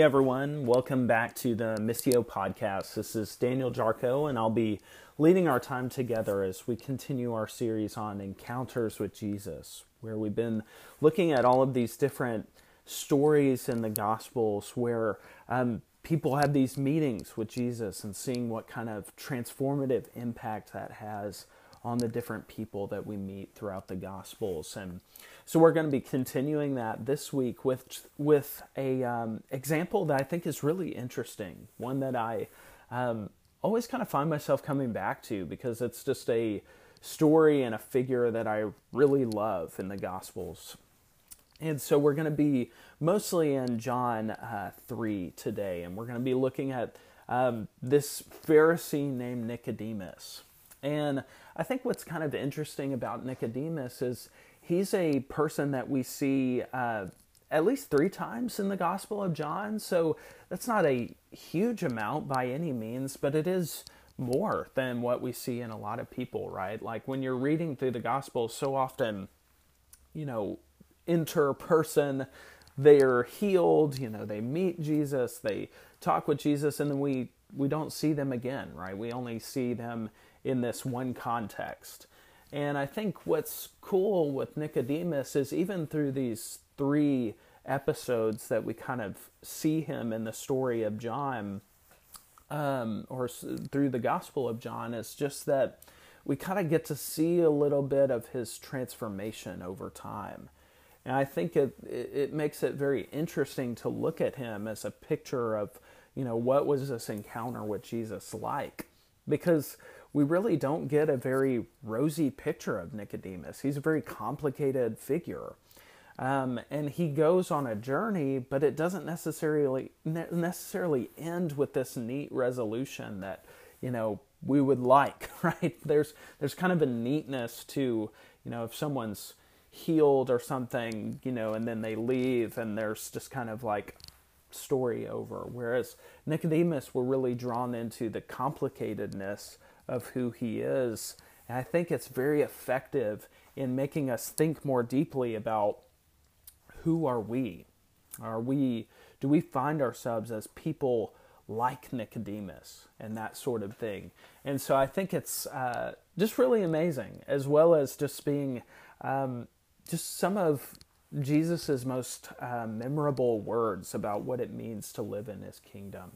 Everyone, welcome back to the Missio podcast. This is Daniel Jarko, and I'll be leading our time together as we continue our series on encounters with Jesus, where we've been looking at all of these different stories in the Gospels where um, people have these meetings with Jesus and seeing what kind of transformative impact that has on the different people that we meet throughout the Gospels. And so we're going to be continuing that this week with with a um, example that I think is really interesting, one that I um, always kind of find myself coming back to because it's just a story and a figure that I really love in the Gospels. And so we're going to be mostly in John uh, 3 today, and we're going to be looking at um, this Pharisee named Nicodemus. And I think what's kind of interesting about Nicodemus is he's a person that we see uh, at least three times in the Gospel of John. So that's not a huge amount by any means, but it is more than what we see in a lot of people, right? Like when you're reading through the Gospel, so often, you know, inter person, they're healed, you know, they meet Jesus, they talk with Jesus, and then we we don't see them again, right? We only see them in this one context. And I think what's cool with Nicodemus is even through these three episodes that we kind of see him in the story of John, um, or through the Gospel of John, is just that we kind of get to see a little bit of his transformation over time. And I think it, it makes it very interesting to look at him as a picture of, you know, what was this encounter with Jesus like? Because we really don't get a very rosy picture of Nicodemus. He's a very complicated figure. Um, and he goes on a journey, but it doesn't necessarily ne- necessarily end with this neat resolution that you know we would like, right? There's there's kind of a neatness to you know if someone's healed or something, you know, and then they leave, and there's just kind of like story over. Whereas Nicodemus, we're really drawn into the complicatedness of who he is. And I think it's very effective in making us think more deeply about who are we? Are we do we find ourselves as people like Nicodemus and that sort of thing? And so I think it's uh, just really amazing, as well as just being um, just some of Jesus's most uh, memorable words about what it means to live in His kingdom.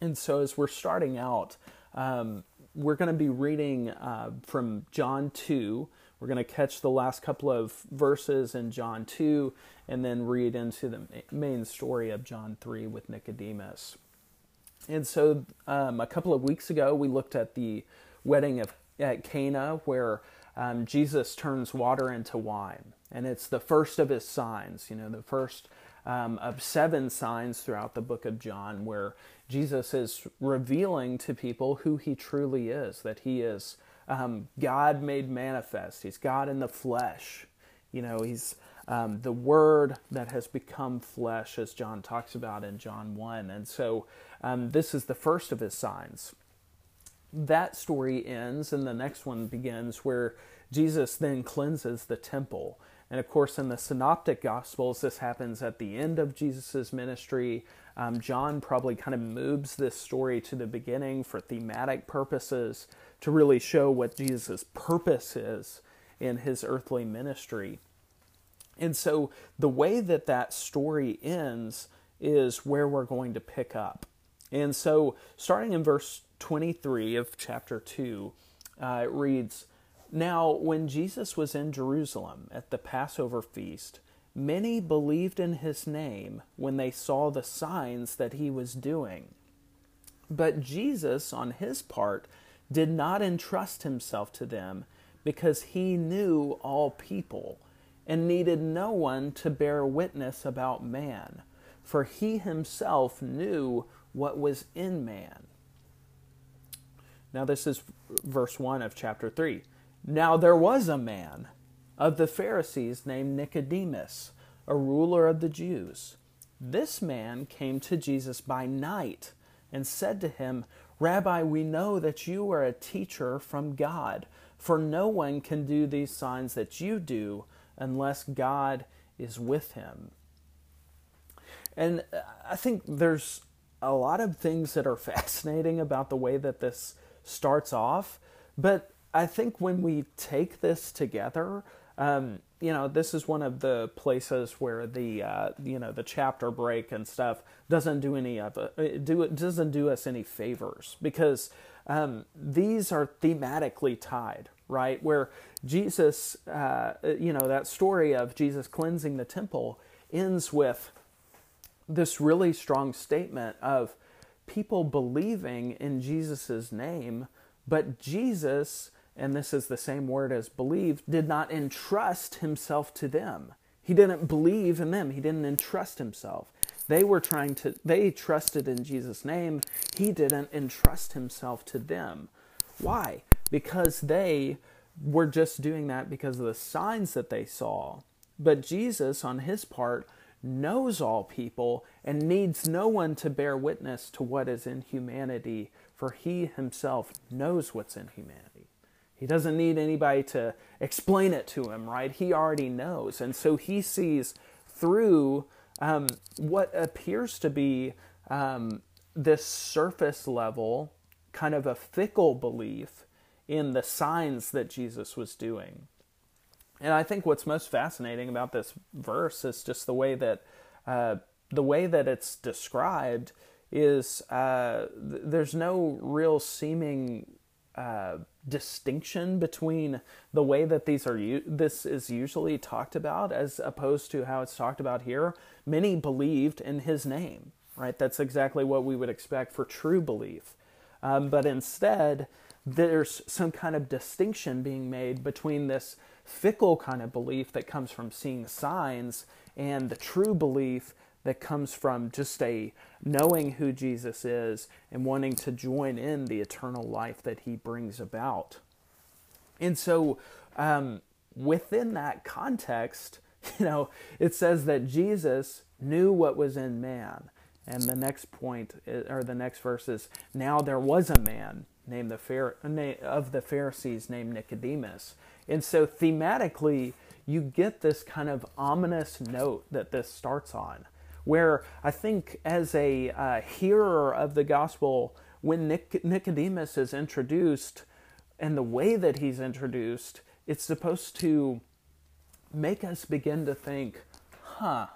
And so as we're starting out, um, we're going to be reading uh, from John 2. We're going to catch the last couple of verses in John 2 and then read into the main story of John 3 with Nicodemus. And so um, a couple of weeks ago, we looked at the wedding of, at Cana where um, Jesus turns water into wine. And it's the first of his signs, you know, the first um, of seven signs throughout the book of John where Jesus is revealing to people who he truly is, that he is um, God made manifest. He's God in the flesh. You know, he's um, the Word that has become flesh, as John talks about in John 1. And so um, this is the first of his signs. That story ends, and the next one begins where Jesus then cleanses the temple. And of course, in the Synoptic Gospels, this happens at the end of Jesus' ministry. Um, John probably kind of moves this story to the beginning for thematic purposes to really show what Jesus' purpose is in his earthly ministry. And so the way that that story ends is where we're going to pick up. And so, starting in verse 23 of chapter 2, uh, it reads now, when Jesus was in Jerusalem at the Passover feast, many believed in his name when they saw the signs that he was doing. But Jesus, on his part, did not entrust himself to them because he knew all people and needed no one to bear witness about man, for he himself knew what was in man. Now, this is verse 1 of chapter 3. Now there was a man of the Pharisees named Nicodemus, a ruler of the Jews. This man came to Jesus by night and said to him, Rabbi, we know that you are a teacher from God, for no one can do these signs that you do unless God is with him. And uh, I think there's a lot of things that are fascinating about the way that this starts off. But I think when we take this together, um, you know, this is one of the places where the uh, you know the chapter break and stuff doesn't do any of it. Do it doesn't do us any favors because um, these are thematically tied, right? Where Jesus, uh, you know, that story of Jesus cleansing the temple ends with this really strong statement of people believing in Jesus' name, but Jesus, and this is the same word as believe, did not entrust himself to them. He didn't believe in them, he didn't entrust himself. They were trying to, they trusted in Jesus' name. He didn't entrust himself to them. Why? Because they were just doing that because of the signs that they saw. But Jesus, on his part, knows all people and needs no one to bear witness to what is in humanity, for he himself knows what's in humanity. He doesn't need anybody to explain it to him, right? He already knows. And so he sees through um, what appears to be um, this surface level, kind of a fickle belief in the signs that Jesus was doing. And I think what's most fascinating about this verse is just the way that uh, the way that it's described is uh, th- there's no real seeming uh, distinction between the way that these are this is usually talked about as opposed to how it's talked about here. Many believed in his name, right? That's exactly what we would expect for true belief. Um, but instead, there's some kind of distinction being made between this fickle kind of belief that comes from seeing signs and the true belief that comes from just a knowing who Jesus is and wanting to join in the eternal life that he brings about. And so, um, within that context, you know, it says that Jesus knew what was in man. And the next point, or the next verse is, now there was a man named the of the Pharisees named Nicodemus. And so thematically, you get this kind of ominous note that this starts on, where I think as a uh, hearer of the gospel, when Nic- Nicodemus is introduced and the way that he's introduced, it's supposed to make us begin to think, huh,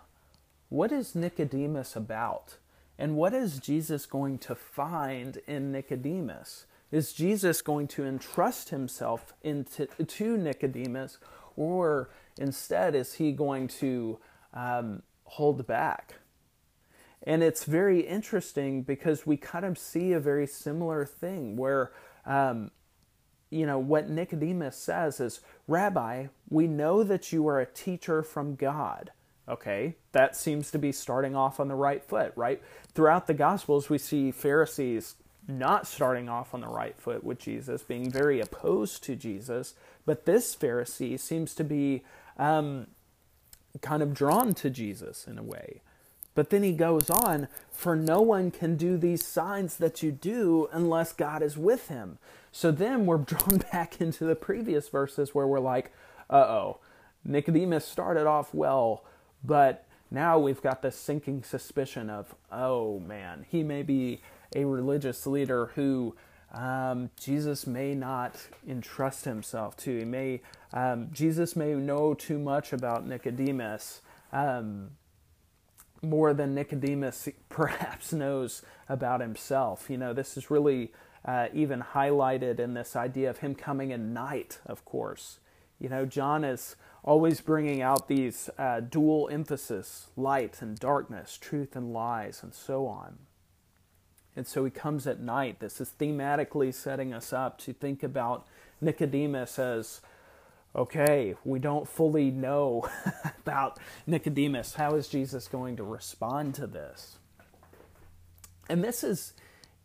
what is Nicodemus about? And what is Jesus going to find in Nicodemus? Is Jesus going to entrust himself into, to Nicodemus, or instead is he going to um, hold back? And it's very interesting because we kind of see a very similar thing where, um, you know, what Nicodemus says is, Rabbi, we know that you are a teacher from God. Okay, that seems to be starting off on the right foot, right? Throughout the Gospels, we see Pharisees not starting off on the right foot with Jesus, being very opposed to Jesus. But this Pharisee seems to be um, kind of drawn to Jesus in a way. But then he goes on, for no one can do these signs that you do unless God is with him. So then we're drawn back into the previous verses where we're like, uh oh, Nicodemus started off well, but now we've got this sinking suspicion of, oh man, he may be a religious leader who um, Jesus may not entrust himself to. He may um, Jesus may know too much about Nicodemus, um, more than Nicodemus perhaps knows about himself. You know, this is really uh, even highlighted in this idea of him coming at night. Of course, you know, John is always bringing out these uh, dual emphasis: light and darkness, truth and lies, and so on. And so he comes at night. This is thematically setting us up to think about Nicodemus as okay, we don't fully know about Nicodemus. How is Jesus going to respond to this? And this is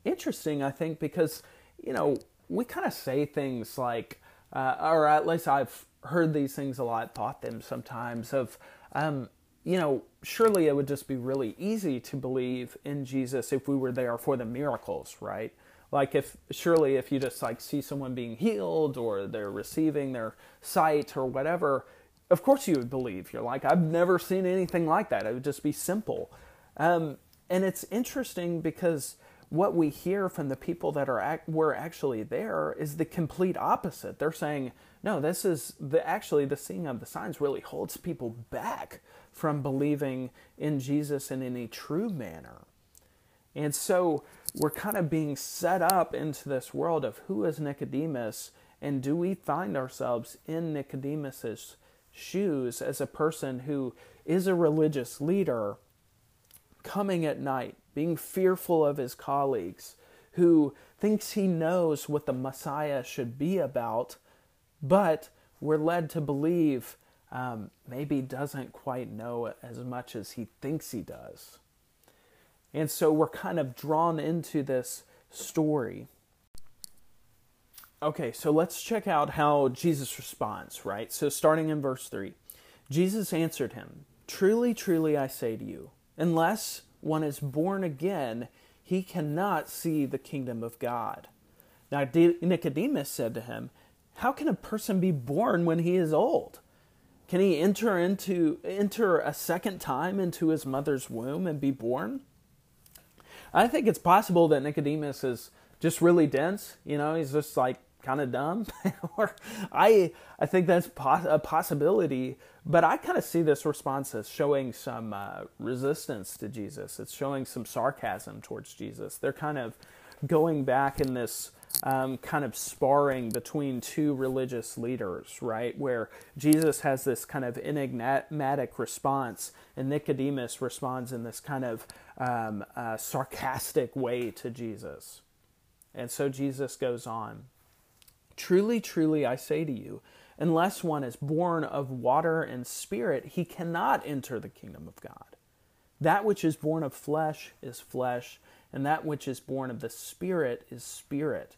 interesting, I think, because, you know, we kind of say things like, uh, or at least I've heard these things a lot, thought them sometimes, of, um, you know, surely it would just be really easy to believe in Jesus if we were there for the miracles, right? Like if surely if you just like see someone being healed or they're receiving their sight or whatever, of course you would believe. You're like, I've never seen anything like that. It would just be simple. Um, and it's interesting because what we hear from the people that are were actually there is the complete opposite. They're saying, no, this is the actually the seeing of the signs really holds people back from believing in Jesus in any true manner. And so we're kind of being set up into this world of who is Nicodemus and do we find ourselves in Nicodemus's shoes as a person who is a religious leader coming at night, being fearful of his colleagues, who thinks he knows what the Messiah should be about, but we're led to believe um, maybe doesn't quite know as much as he thinks he does. And so we're kind of drawn into this story. Okay, so let's check out how Jesus responds, right? So starting in verse 3 Jesus answered him, Truly, truly, I say to you, unless one is born again, he cannot see the kingdom of God. Now, Nicodemus said to him, How can a person be born when he is old? Can he enter into enter a second time into his mother's womb and be born? I think it's possible that Nicodemus is just really dense. You know, he's just like kind of dumb or i i think that's a possibility but i kind of see this response as showing some uh, resistance to jesus it's showing some sarcasm towards jesus they're kind of going back in this um, kind of sparring between two religious leaders right where jesus has this kind of enigmatic response and nicodemus responds in this kind of um, uh, sarcastic way to jesus and so jesus goes on Truly, truly, I say to you, unless one is born of water and spirit, he cannot enter the kingdom of God. That which is born of flesh is flesh, and that which is born of the Spirit is spirit.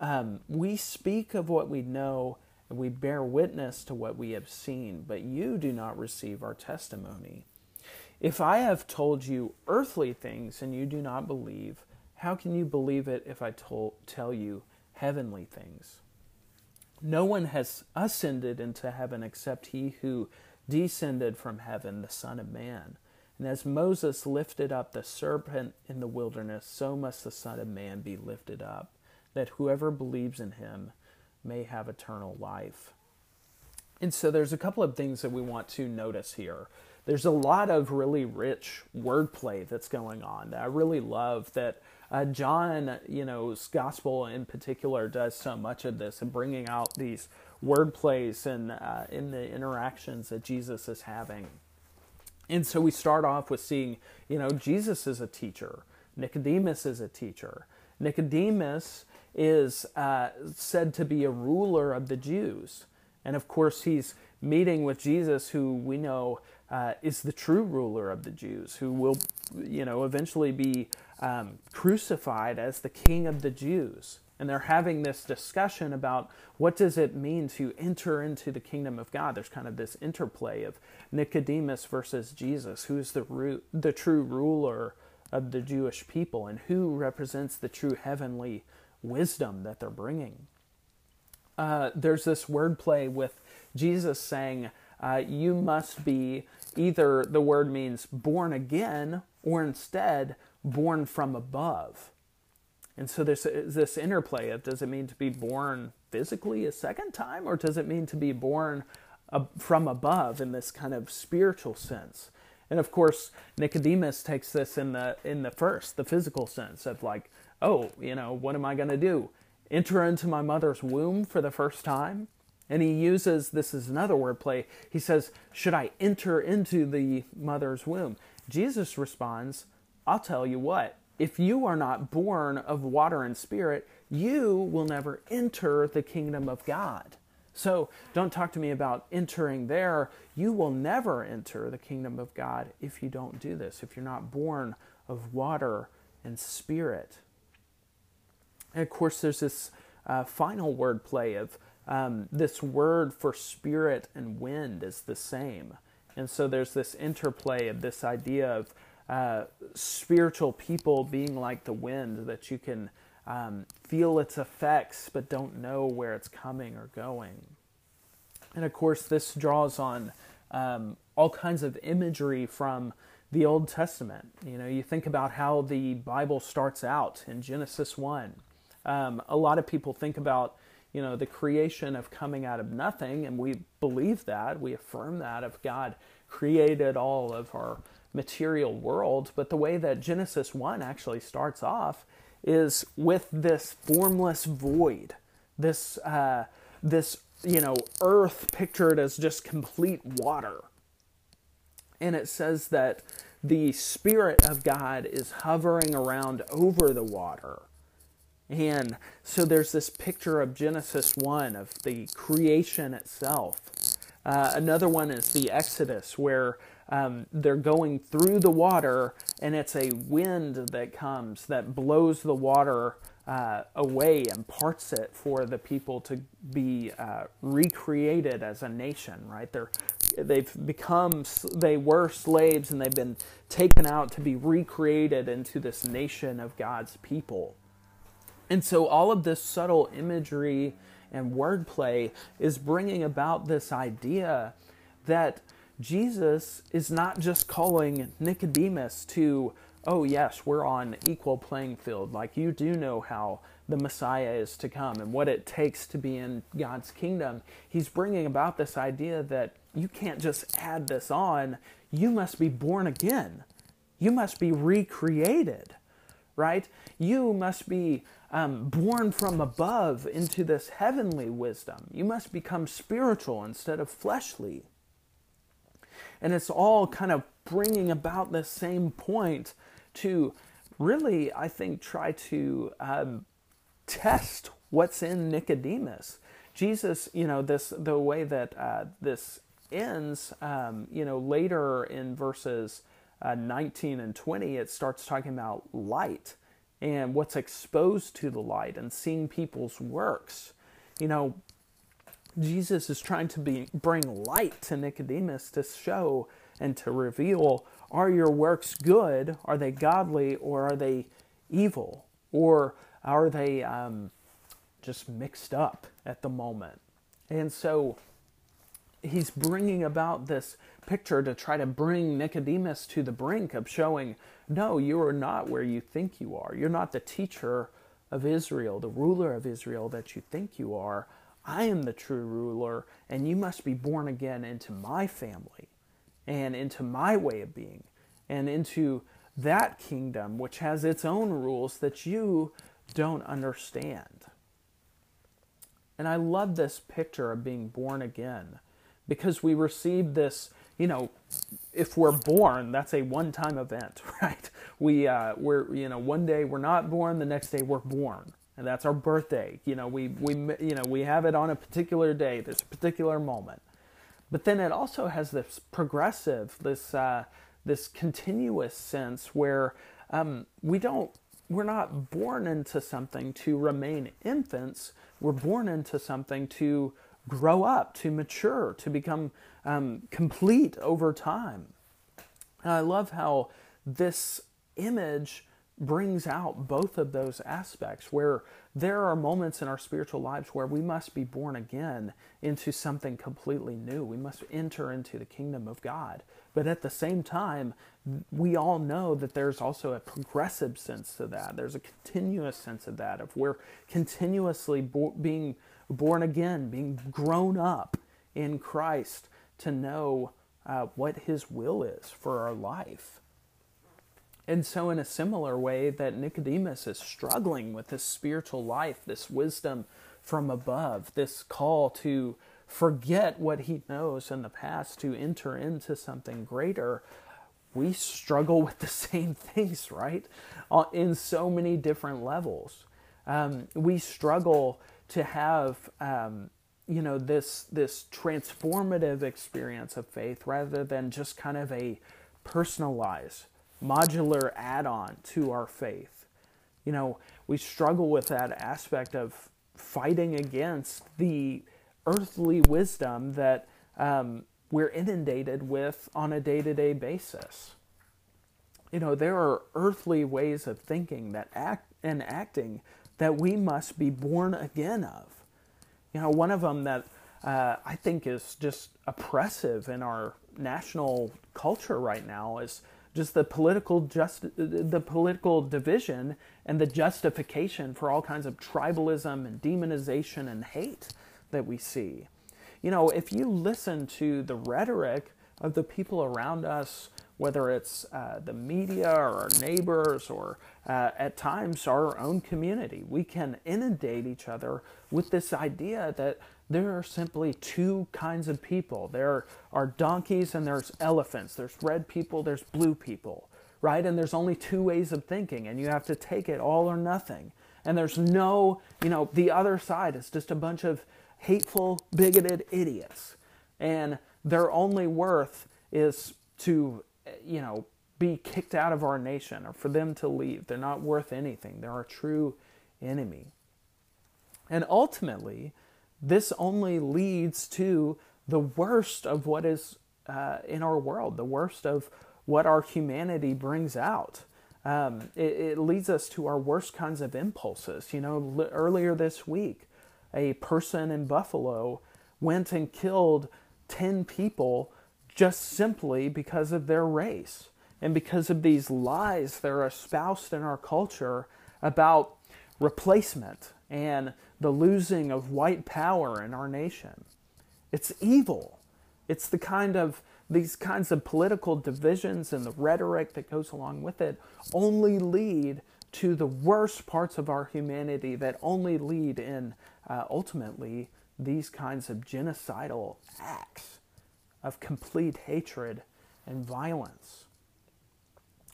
um, we speak of what we know and we bear witness to what we have seen, but you do not receive our testimony. If I have told you earthly things and you do not believe, how can you believe it if I tell you heavenly things? No one has ascended into heaven except he who descended from heaven, the Son of Man. And as Moses lifted up the serpent in the wilderness, so must the Son of Man be lifted up, that whoever believes in him may have eternal life. And so there's a couple of things that we want to notice here. There's a lot of really rich wordplay that's going on. I really love that uh, John, you know's gospel in particular, does so much of this and bringing out these wordplays and uh, in the interactions that Jesus is having. And so we start off with seeing, you know, Jesus is a teacher, Nicodemus is a teacher. Nicodemus is uh, said to be a ruler of the Jews. And of course, he's meeting with Jesus, who we know uh, is the true ruler of the Jews, who will, you know, eventually be um, crucified as the King of the Jews. And they're having this discussion about what does it mean to enter into the kingdom of God. There's kind of this interplay of Nicodemus versus Jesus, who is the ru- the true ruler of the Jewish people, and who represents the true heavenly wisdom that they're bringing. Uh, there's this wordplay with Jesus saying, uh, "You must be either the word means born again, or instead born from above. And so there's this interplay of does it mean to be born physically a second time, or does it mean to be born from above in this kind of spiritual sense? And of course, Nicodemus takes this in the in the first, the physical sense of like, oh, you know, what am I going to do? Enter into my mother's womb for the first time? And he uses this is another wordplay. He says, "Should I enter into the mother's womb?" Jesus responds, I'll tell you what, if you are not born of water and spirit, you will never enter the kingdom of God. So don't talk to me about entering there. You will never enter the kingdom of God if you don't do this, if you're not born of water and spirit. And of course, there's this uh, final word play of um, this word for spirit and wind is the same. And so there's this interplay of this idea of uh, spiritual people being like the wind, that you can um, feel its effects but don't know where it's coming or going. And of course, this draws on um, all kinds of imagery from the Old Testament. You know, you think about how the Bible starts out in Genesis 1. Um, a lot of people think about, you know, the creation of coming out of nothing, and we believe that, we affirm that of God created all of our material world. But the way that Genesis 1 actually starts off is with this formless void, this, uh, this, you know, earth pictured as just complete water. And it says that the Spirit of God is hovering around over the water. And so there's this picture of Genesis 1 of the creation itself. Uh, another one is the Exodus, where um, they're going through the water and it's a wind that comes that blows the water uh, away and parts it for the people to be uh, recreated as a nation, right? They're they've become they were slaves and they've been taken out to be recreated into this nation of God's people. And so all of this subtle imagery and wordplay is bringing about this idea that Jesus is not just calling Nicodemus to, oh, yes, we're on equal playing field. Like you do know how the Messiah is to come and what it takes to be in God's kingdom. He's bringing about this idea that you can't just add this on, you must be born again. You must be recreated, right? You must be um, born from above into this heavenly wisdom. You must become spiritual instead of fleshly. And it's all kind of bringing about the same point to really, I think, try to um, test what's in Nicodemus. Jesus, you know, this the way that uh, this ends, um, you know, later in verses uh, 19 and 20, it starts talking about light and what's exposed to the light and seeing people's works. You know, Jesus is trying to be, bring light to Nicodemus to show and to reveal are your works good? Are they godly? Or are they evil? Or are they um, just mixed up at the moment? And so he's bringing about this picture to try to bring Nicodemus to the brink of showing, no, you are not where you think you are. You're not the teacher of Israel, the ruler of Israel that you think you are. I am the true ruler, and you must be born again into my family and into my way of being and into that kingdom which has its own rules that you don't understand. And I love this picture of being born again because we receive this you know, if we're born, that's a one-time event, right? We uh, we're you know one day we're not born, the next day we're born, and that's our birthday. You know, we we you know we have it on a particular day, this particular moment. But then it also has this progressive, this uh, this continuous sense where um, we don't we're not born into something to remain infants. We're born into something to grow up, to mature, to become um, complete over time. And I love how this image brings out both of those aspects where there are moments in our spiritual lives where we must be born again into something completely new. We must enter into the kingdom of God. But at the same time, we all know that there's also a progressive sense to that. There's a continuous sense of that, of we're continuously bo- being born again, being grown up in Christ to know uh, what His will is for our life. And so, in a similar way, that Nicodemus is struggling with this spiritual life, this wisdom from above, this call to forget what he knows in the past to enter into something greater, we struggle with the same things, right? Uh, in so many different levels. Um, we struggle to have um, you know this this transformative experience of faith rather than just kind of a personalized modular add on to our faith. You know, we struggle with that aspect of fighting against the earthly wisdom that um, we're inundated with on a day to day basis. You know, there are earthly ways of thinking that act and acting that we must be born again of. You know, one of them that uh, I think is just oppressive in our national culture right now is just the political just the political division and the justification for all kinds of tribalism and demonization and hate that we see. You know, if you listen to the rhetoric of the people around us, whether it's uh, the media or our neighbors or uh, at times our own community, we can inundate each other with this idea that there are simply two kinds of people. There are donkeys and there's elephants. There's red people, there's blue people, right? And there's only two ways of thinking, and you have to take it all or nothing. And there's no, you know, the other side is just a bunch of hateful, bigoted idiots. And their only worth is to, you know, be kicked out of our nation or for them to leave. They're not worth anything. They're our true enemy. And ultimately, this only leads to the worst of what is uh, in our world, the worst of what our humanity brings out. Um, it, it, leads us to our worst kinds of impulses. You know, l- earlier this week, a person in Buffalo went and killed 10 people just simply because of their race and because of these lies that are espoused in our culture about replacement and the losing of white power in our nation. It's evil. It's the kind of these kinds of political divisions and the rhetoric that goes along with it only lead to the worst parts of our humanity that only lead in uh, ultimately these kinds of genocidal acts of complete hatred and violence.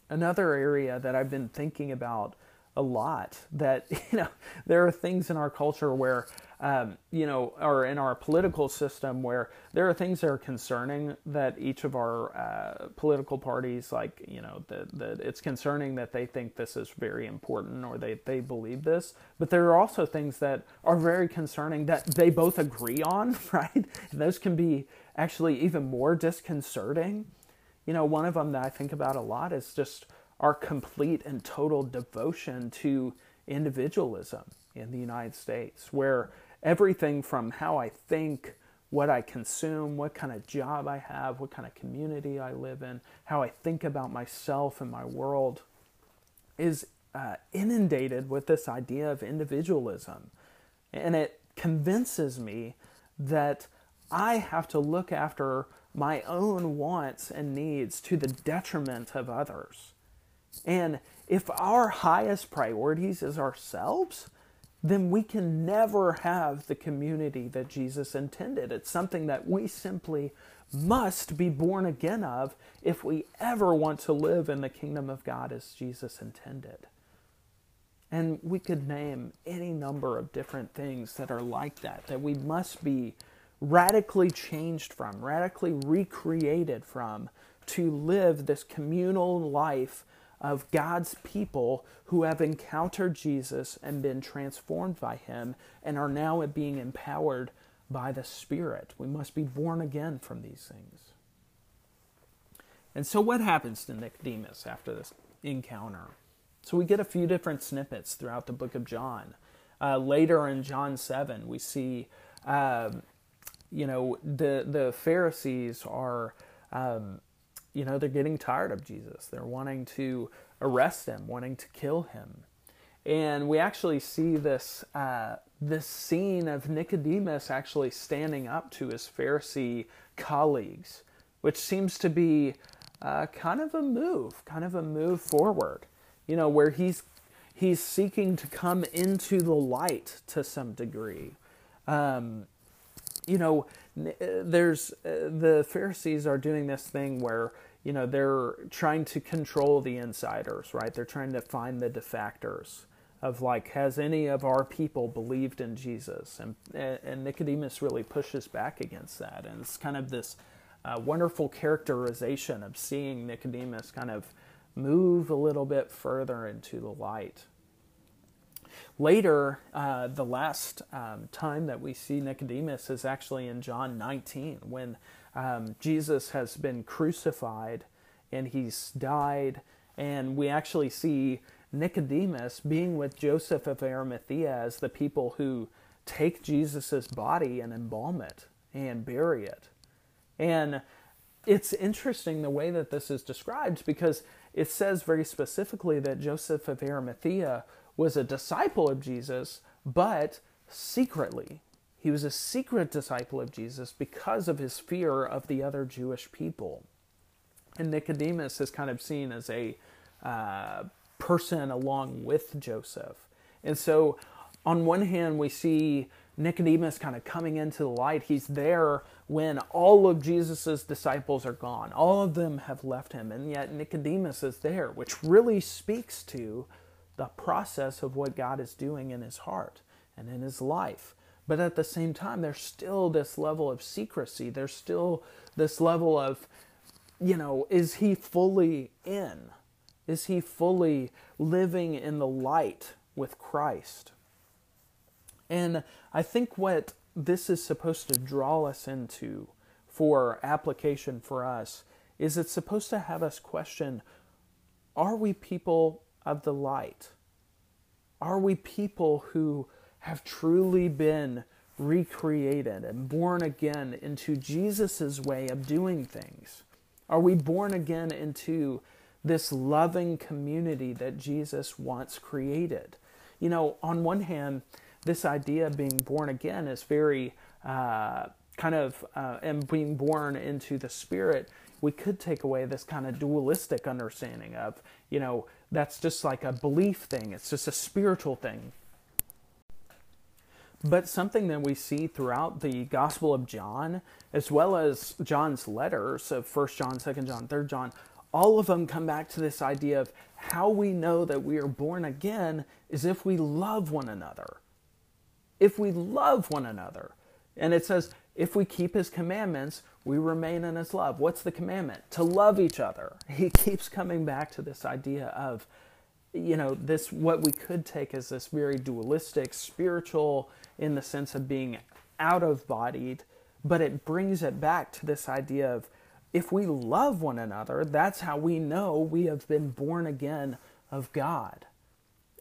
Another area that I've been thinking about a lot that you know there are things in our culture where um, you know or in our political system where there are things that are concerning that each of our uh, political parties like you know that it's concerning that they think this is very important or they, they believe this but there are also things that are very concerning that they both agree on right and those can be actually even more disconcerting you know one of them that i think about a lot is just our complete and total devotion to individualism in the United States, where everything from how I think, what I consume, what kind of job I have, what kind of community I live in, how I think about myself and my world is uh, inundated with this idea of individualism. And it convinces me that I have to look after my own wants and needs to the detriment of others. And if our highest priorities is ourselves, then we can never have the community that Jesus intended. It's something that we simply must be born again of if we ever want to live in the kingdom of God as Jesus intended. And we could name any number of different things that are like that, that we must be radically changed from, radically recreated from, to live this communal life of God's people who have encountered Jesus and been transformed by him and are now being empowered by the Spirit. We must be born again from these things. And so, what happens to Nicodemus after this encounter? So, we get a few different snippets throughout the book of John. Uh, later in John 7, we see, uh, you know, the, the Pharisees are um, you know, they're getting tired of Jesus. They're wanting to arrest him, wanting to kill him. And we actually see this uh, this scene of Nicodemus actually standing up to his Pharisee colleagues, which seems to be uh, kind of a move, kind of a move forward. You know, where he's he's seeking to come into the light to some degree. Um, you know, uh, there's uh, the Pharisees are doing this thing where you know they're trying to control the insiders, right? They're trying to find the defectors of like, has any of our people believed in Jesus? And and Nicodemus really pushes back against that, and it's kind of this uh, wonderful characterization of seeing Nicodemus kind of move a little bit further into the light. Later, uh, the last um, time that we see Nicodemus is actually in John 19 when um, Jesus has been crucified and he's died, and we actually see Nicodemus being with Joseph of Arimathea as the people who take Jesus' body and embalm it and bury it. And it's interesting the way that this is described because it says very specifically that Joseph of Arimathea was a disciple of Jesus, but secretly. He was a secret disciple of Jesus because of his fear of the other Jewish people. And Nicodemus is kind of seen as a uh, person along with Joseph. And so, on one hand, we see Nicodemus kind of coming into the light. He's there when all of Jesus' disciples are gone. All of them have left him, and yet Nicodemus is there, which really speaks to the process of what God is doing in his heart and in his life. But at the same time, there's still this level of secrecy. There's still this level of, you know, is he fully in? Is he fully living in the light with Christ? And I think what this is supposed to draw us into for application for us is it's supposed to have us question are we people of the light? Are we people who have truly been recreated and born again into Jesus' way of doing things? Are we born again into this loving community that Jesus once created? You know, on one hand, this idea of being born again is very uh, kind of, uh, and being born into the Spirit, we could take away this kind of dualistic understanding of, you know, that's just like a belief thing, it's just a spiritual thing. But something that we see throughout the Gospel of John, as well as John's letters of 1 John, 2 John, 3 John, all of them come back to this idea of how we know that we are born again is if we love one another if we love one another. And it says, if we keep his commandments, we remain in his love. What's the commandment? To love each other. He keeps coming back to this idea of, you know, this what we could take as this very dualistic, spiritual, in the sense of being out of bodied, but it brings it back to this idea of if we love one another, that's how we know we have been born again of God.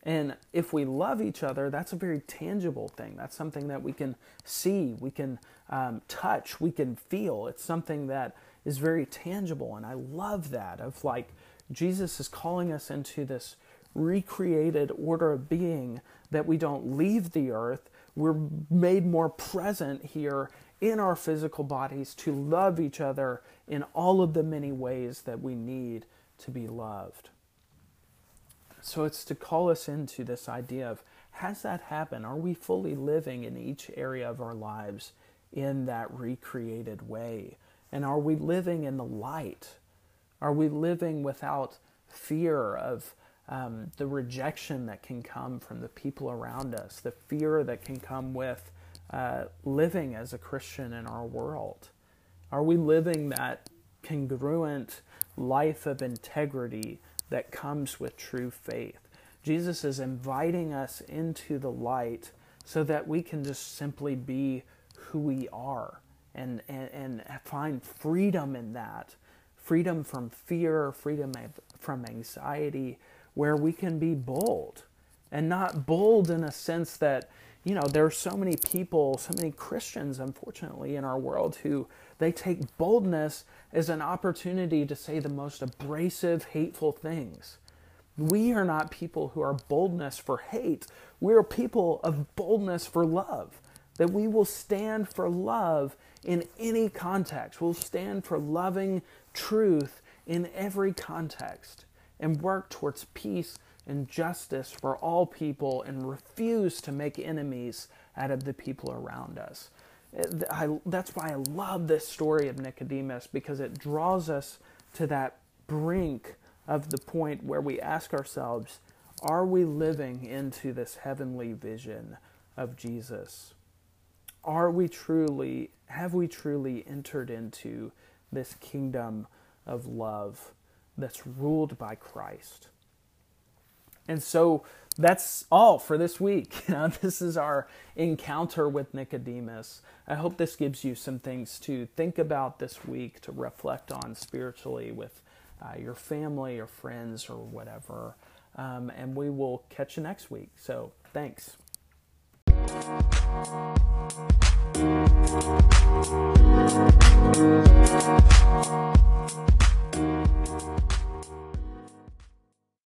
And if we love each other, that's a very tangible thing. That's something that we can see, we can um, touch, we can feel. It's something that is very tangible. And I love that of like Jesus is calling us into this recreated order of being that we don't leave the earth. We're made more present here in our physical bodies to love each other in all of the many ways that we need to be loved. So it's to call us into this idea of has that happened? Are we fully living in each area of our lives in that recreated way? And are we living in the light? Are we living without fear of um, the rejection that can come from the people around us, the fear that can come with uh, living as a Christian in our world? Are we living that congruent life of integrity? That comes with true faith. Jesus is inviting us into the light so that we can just simply be who we are and, and, and find freedom in that freedom from fear, freedom from anxiety, where we can be bold and not bold in a sense that you know there are so many people so many christians unfortunately in our world who they take boldness as an opportunity to say the most abrasive hateful things. We are not people who are boldness for hate. We are people of boldness for love that we will stand for love in any context. We'll stand for loving truth in every context and work towards peace and justice for all people and refuse to make enemies out of the people around us. I, that's why I love this story of Nicodemus because it draws us to that brink of the point where we ask ourselves, are we living into this heavenly vision of Jesus? Are we truly, have we truly entered into this kingdom of love that's ruled by Christ. And so that's all for this week. This is our encounter with Nicodemus. I hope this gives you some things to think about this week, to reflect on spiritually with uh, your family or friends or whatever. Um, and we will catch you next week. So thanks.